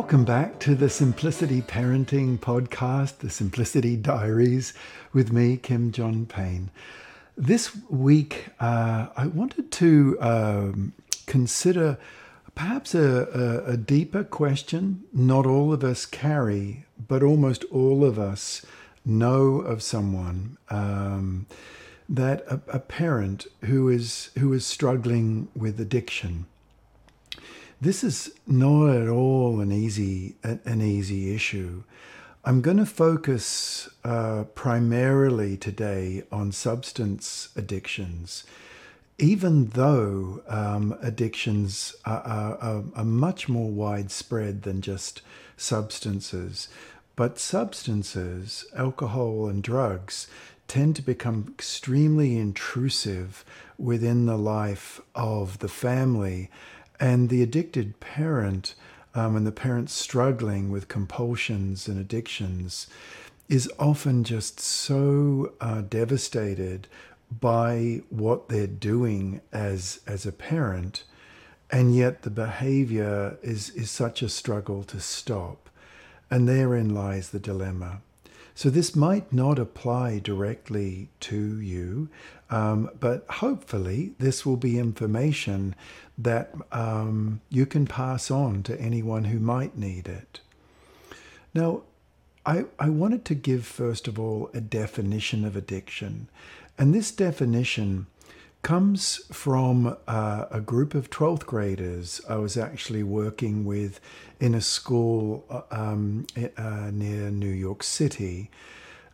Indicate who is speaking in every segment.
Speaker 1: Welcome back to the Simplicity Parenting Podcast, the Simplicity Diaries, with me, Kim John Payne. This week, uh, I wanted to um, consider perhaps a, a, a deeper question not all of us carry, but almost all of us know of someone. Um, that a, a, parent who is who is struggling with addiction. This is not at all an easy an easy issue. I'm going to focus uh, primarily today on substance addictions, even though um, addictions are, are, are much more widespread than just substances. But substances, alcohol and drugs, tend to become extremely intrusive within the life of the family. And the addicted parent um, and the parent struggling with compulsions and addictions is often just so uh, devastated by what they're doing as, as a parent. And yet the behavior is, is such a struggle to stop. And therein lies the dilemma. So this might not apply directly to you, um, but hopefully this will be information that um, you can pass on to anyone who might need it. Now, I, I wanted to give, first of all, a definition of addiction. And this definition comes from uh, a group of 12th graders I was actually working with in a school uh, um, uh, near New York City.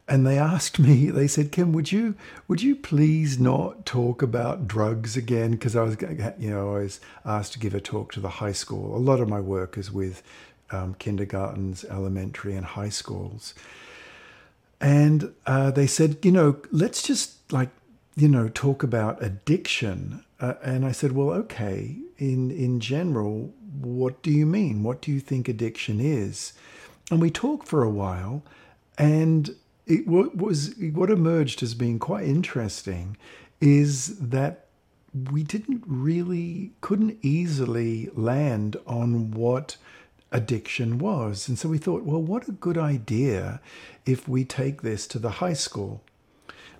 Speaker 1: And they asked me, they said, Kim, would you, would you please not talk about drugs again? Because I was, you know, I was asked to give a talk to the high school. A lot of my work is with um, kindergartens, elementary, and high schools. And uh, they said, you know, let's just like you know, talk about addiction. Uh, and I said, well, okay, in, in general, what do you mean? What do you think addiction is? And we talked for a while, and it what was what emerged as being quite interesting is that we didn't really couldn't easily land on what addiction was. And so we thought, well, what a good idea if we take this to the high school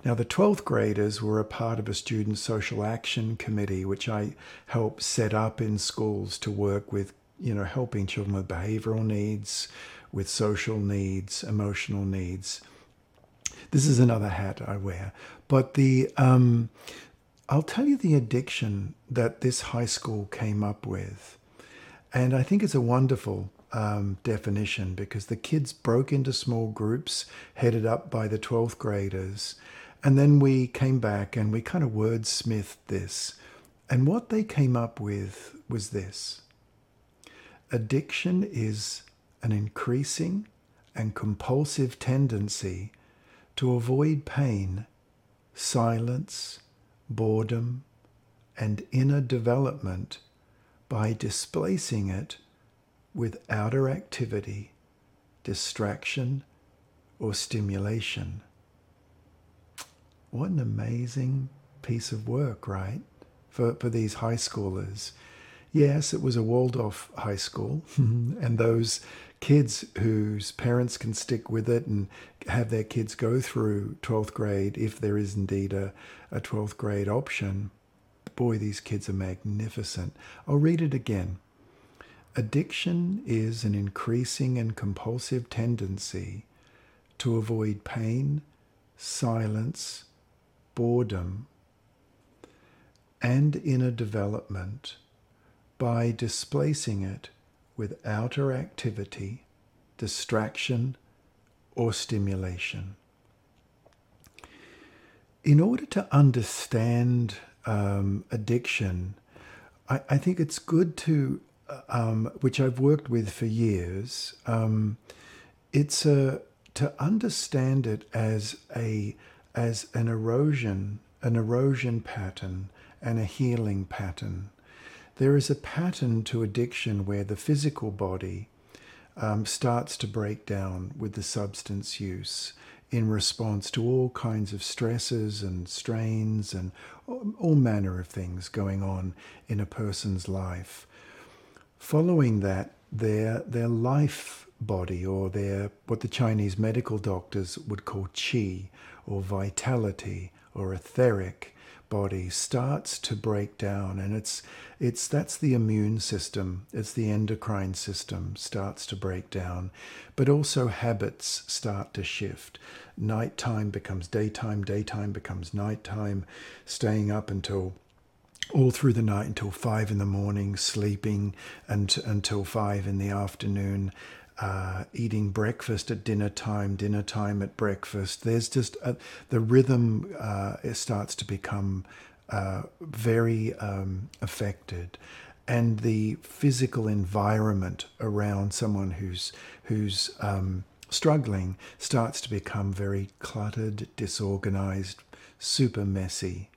Speaker 1: now, the 12th graders were a part of a student social action committee, which I helped set up in schools to work with, you know, helping children with behavioral needs, with social needs, emotional needs. This is another hat I wear. But the, um, I'll tell you the addiction that this high school came up with. And I think it's a wonderful um, definition because the kids broke into small groups headed up by the 12th graders and then we came back and we kind of wordsmithed this. And what they came up with was this addiction is an increasing and compulsive tendency to avoid pain, silence, boredom, and inner development by displacing it with outer activity, distraction, or stimulation. What an amazing piece of work, right? For, for these high schoolers. Yes, it was a Waldorf high school, and those kids whose parents can stick with it and have their kids go through 12th grade, if there is indeed a, a 12th grade option, boy, these kids are magnificent. I'll read it again. Addiction is an increasing and compulsive tendency to avoid pain, silence, boredom and inner development by displacing it with outer activity, distraction, or stimulation. In order to understand um, addiction, I, I, think it's good to, um, which I've worked with for years, um, it's a, to understand it as a as an erosion, an erosion pattern, and a healing pattern. There is a pattern to addiction where the physical body um, starts to break down with the substance use in response to all kinds of stresses and strains and all manner of things going on in a person's life. Following that, their their life body or their what the Chinese medical doctors would call qi or vitality or etheric body starts to break down. And it's it's that's the immune system. It's the endocrine system starts to break down. But also habits start to shift. Nighttime becomes daytime daytime becomes nighttime. Staying up until all through the night until five in the morning, sleeping and, until five in the afternoon, uh, eating breakfast at dinner time, dinner time at breakfast. There's just a, the rhythm uh, starts to become uh, very um, affected, and the physical environment around someone who's who's um, struggling starts to become very cluttered, disorganized, super messy.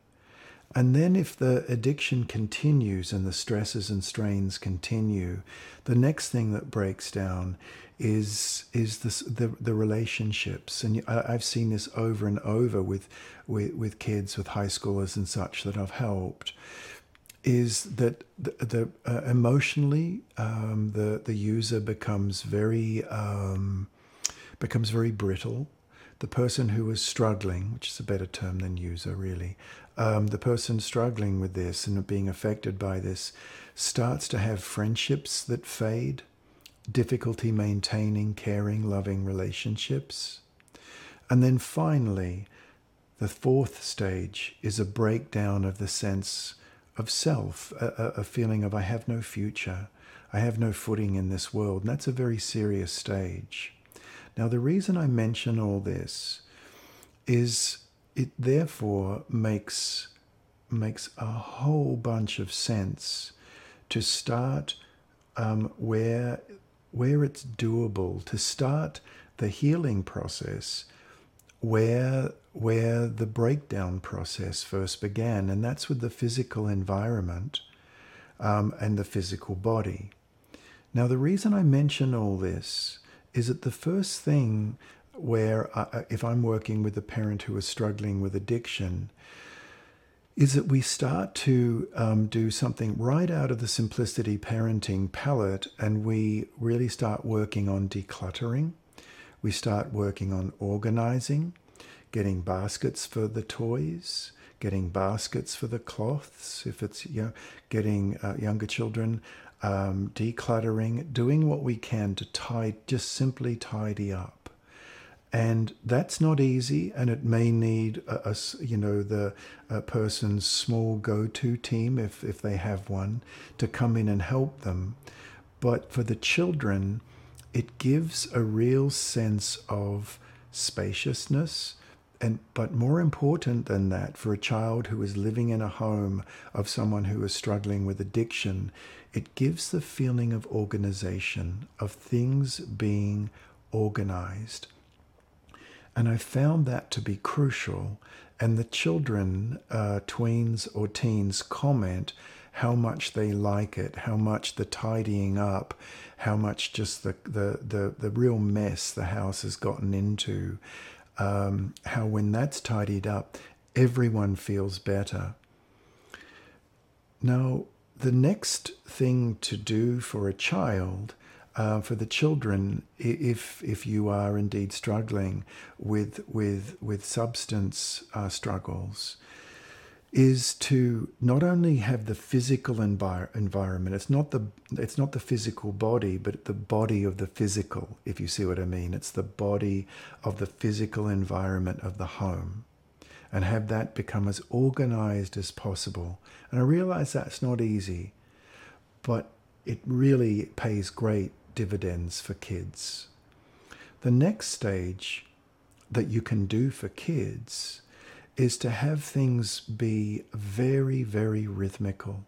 Speaker 1: And then, if the addiction continues and the stresses and strains continue, the next thing that breaks down is is the the relationships. And I've seen this over and over with, with with kids, with high schoolers and such that I've helped. Is that the, the uh, emotionally um, the the user becomes very um, becomes very brittle the person who is struggling, which is a better term than user, really, um, the person struggling with this and being affected by this starts to have friendships that fade, difficulty maintaining caring, loving relationships. And then finally, the fourth stage is a breakdown of the sense of self, a, a, feeling of I have no future, I have no footing in this world. And that's a very serious stage. Now, the reason I mention all this is it therefore makes makes a whole bunch of sense to start um, where where it's doable to start the healing process where where the breakdown process first began and that's with the physical environment um, and the physical body. Now the reason i mention all this is that the first thing where I, if I'm working with a parent who is struggling with addiction, is that we start to um, do something right out of the simplicity parenting palette and we really start working on decluttering. We start working on organizing, getting baskets for the toys, getting baskets for the cloths, if it's you know, getting uh, younger children um, decluttering, doing what we can to tie, just simply tidy up. And that's not easy, and it may need a, a you know the person's small go-to team if if they have one to come in and help them. But for the children, it gives a real sense of spaciousness, and but more important than that, for a child who is living in a home of someone who is struggling with addiction, it gives the feeling of organization, of things being organized. And I found that to be crucial. And the children, uh, tweens or teens, comment how much they like it, how much the tidying up, how much just the, the, the, the real mess the house has gotten into, um, how when that's tidied up, everyone feels better. Now, the next thing to do for a child, uh, for the children, if if you are indeed struggling with with with substance uh, struggles, is to not only have the physical envir- environment. It's not the it's not the physical body, but the body of the physical. If you see what I mean, it's the body of the physical environment of the home and have that become as organized as possible. And I realize that's not easy, but it really pays great dividends for kids. The next stage that you can do for kids is to have things be very, very rhythmical,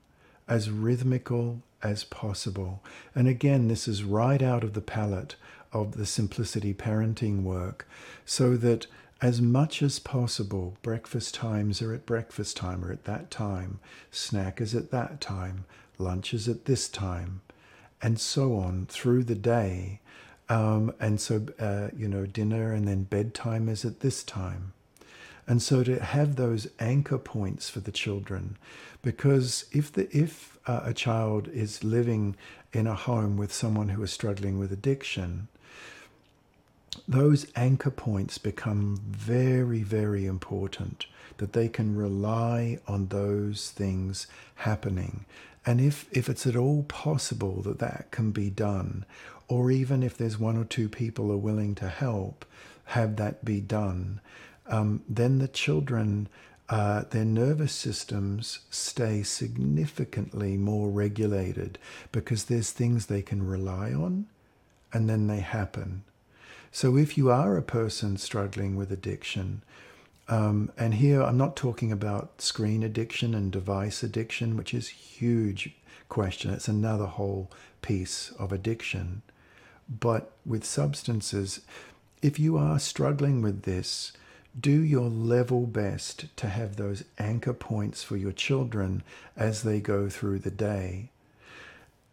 Speaker 1: as rhythmical as possible. And again, this is right out of the palette of the simplicity parenting work, so that as much as possible, breakfast times are at breakfast time or at that time, snack is at that time, lunch is at this time, and so on through the day. Um, and so, uh, you know, dinner and then bedtime is at this time. And so to have those anchor points for the children, because if the if uh, a child is living in a home with someone who is struggling with addiction, those anchor points become very, very important that they can rely on those things happening. And if, if it's at all possible that that can be done, or even if there's one or two people are willing to help, have that be done, um, then the children, uh, their nervous systems stay significantly more regulated because there's things they can rely on and then they happen. So if you are a person struggling with addiction, um, and here I'm not talking about screen addiction and device addiction, which is huge question. It's another whole piece of addiction. But with substances, if you are struggling with this, do your level best to have those anchor points for your children as they go through the day.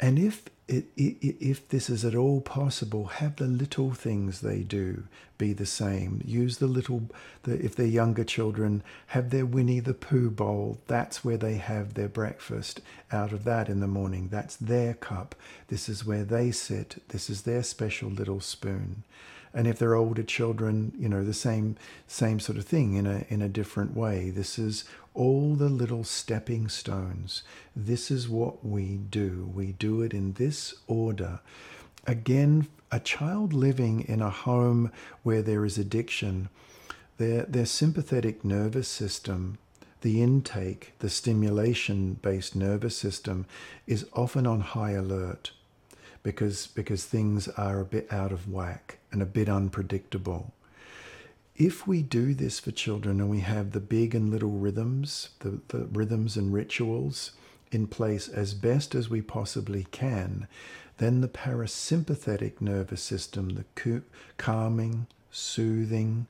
Speaker 1: And if it, if this is at all possible, have the little things they do be the same. Use the little, the, if they're younger children, have their Winnie the Pooh bowl. That's where they have their breakfast. Out of that in the morning, that's their cup. This is where they sit. This is their special little spoon and if they're older children, you know, the same same sort of thing in a in a different way. This is all the little stepping stones. This is what we do. We do it in this order. Again, a child living in a home where there is addiction, their their sympathetic nervous system the intake, the stimulation based nervous system, is often on high alert because because things are a bit out of whack and a bit unpredictable. If we do this for children and we have the big and little rhythms, the, the rhythms and rituals in place as best as we possibly can, then the parasympathetic nervous system, the calming, soothing,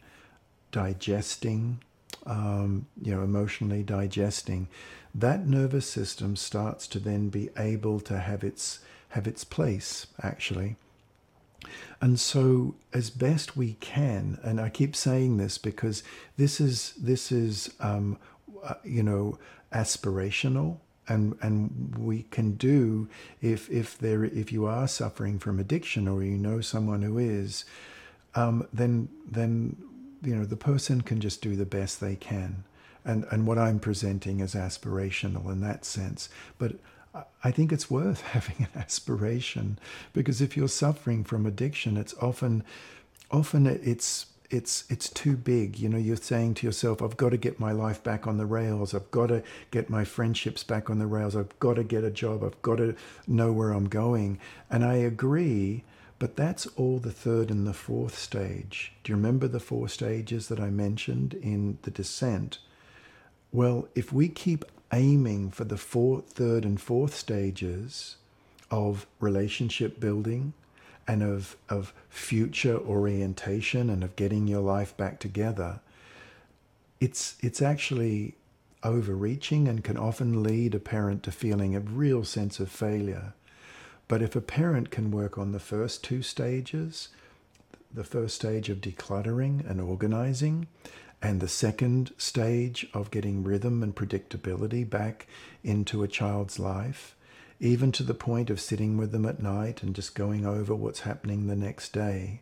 Speaker 1: digesting, um, you know, emotionally digesting, that nervous system starts to then be able to have its have its place, actually. And so, as best we can, and I keep saying this because this is this is um, uh, you know aspirational, and and we can do if if there if you are suffering from addiction or you know someone who is, um, then then you know the person can just do the best they can, and and what I'm presenting is aspirational in that sense, but I think it's worth having an aspiration because if you're suffering from addiction, it's often, often it's it's it's too big. You know, you're saying to yourself, "I've got to get my life back on the rails. I've got to get my friendships back on the rails. I've got to get a job. I've got to know where I'm going." And I agree, but that's all the third and the fourth stage. Do you remember the four stages that I mentioned in the descent? Well, if we keep aiming for the fourth, third, and fourth stages of relationship building and of, of future orientation and of getting your life back together, it's, it's actually overreaching and can often lead a parent to feeling a real sense of failure. But if a parent can work on the first two stages, the first stage of decluttering and organizing, and the second stage of getting rhythm and predictability back into a child's life, even to the point of sitting with them at night and just going over what's happening the next day.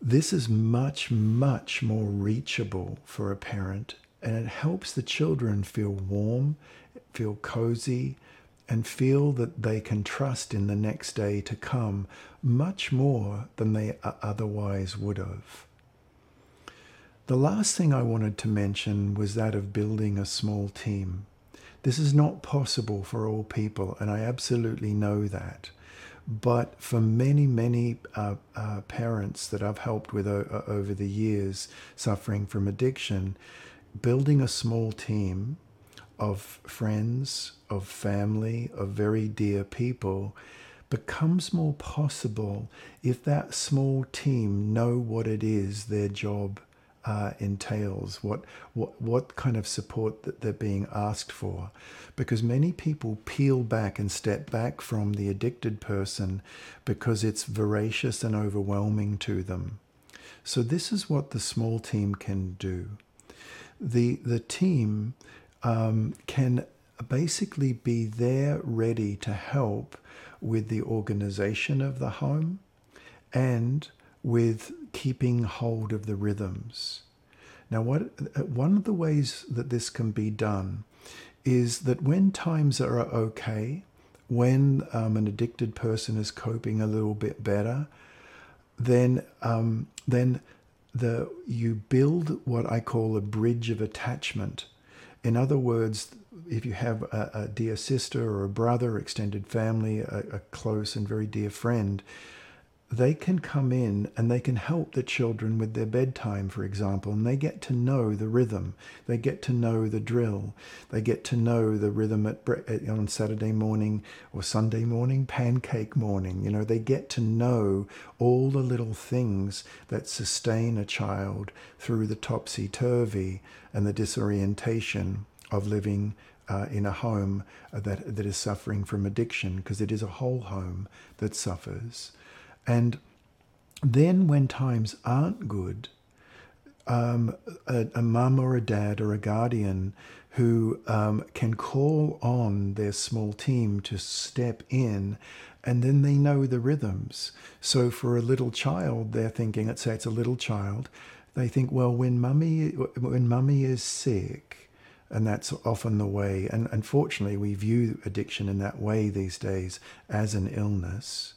Speaker 1: This is much, much more reachable for a parent, and it helps the children feel warm, feel cozy, and feel that they can trust in the next day to come much more than they otherwise would have. The last thing I wanted to mention was that of building a small team. This is not possible for all people, and I absolutely know that. But for many, many uh, uh, parents that I've helped with o- over the years suffering from addiction, building a small team of friends, of family, of very dear people becomes more possible if that small team know what it is their job uh, entails, what, what, what kind of support that they're being asked for. Because many people peel back and step back from the addicted person because it's voracious and overwhelming to them. So, this is what the small team can do. the the team um, can basically be there ready to help with the organization of the home and with keeping hold of the rhythms. Now, what one of the ways that this can be done is that when times are okay, when um, an addicted person is coping a little bit better, then um, then the you build what I call a bridge of attachment. In other words, if you have a, a dear sister or a brother, extended family, a, a close and very dear friend, they can come in and they can help the children with their bedtime, for example, and they get to know the rhythm. They get to know the drill. They get to know the rhythm at, on Saturday morning or Sunday morning, pancake morning. You know, they get to know all the little things that sustain a child through the topsy turvy and the disorientation of living uh, in a home that, that is suffering from addiction, because it is a whole home that suffers. And then when times aren't good, um, a, a mum or a dad or a guardian who um, can call on their small team to step in and then they know the rhythms. So for a little child, they're thinking, let's say it's a little child, they think, well, when mummy when mummy is sick, and that's often the way. And unfortunately, we view addiction in that way these days as an illness.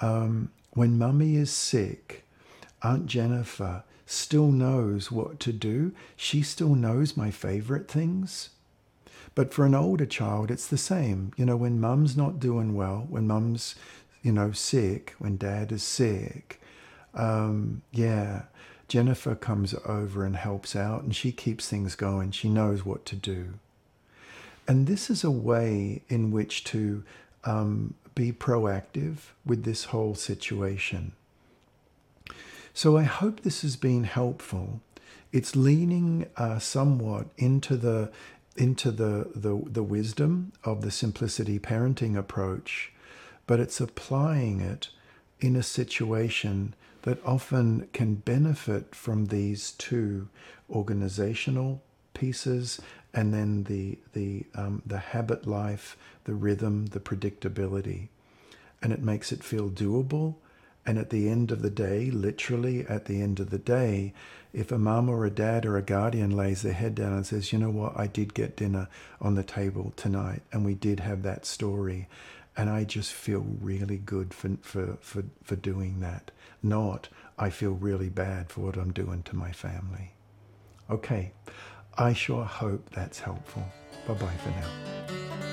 Speaker 1: Um, when mummy is sick, Aunt Jennifer still knows what to do. She still knows my favorite things. But for an older child, it's the same. You know, when mum's not doing well, when mum's, you know, sick, when dad is sick, um, yeah, Jennifer comes over and helps out and she keeps things going. She knows what to do. And this is a way in which to um, be proactive with this whole situation. So I hope this has been helpful. It's leaning uh, somewhat into the into the, the the wisdom of the simplicity parenting approach, but it's applying it in a situation that often can benefit from these two organizational pieces and then the the um, the habit life, the rhythm, the predictability, and it makes it feel doable. And at the end of the day, literally at the end of the day, if a mum or a dad or a guardian lays their head down and says, you know what, I did get dinner on the table tonight, and we did have that story, and I just feel really good for for for, for doing that. Not I feel really bad for what I'm doing to my family. Okay. I sure hope that's helpful. Bye bye for now.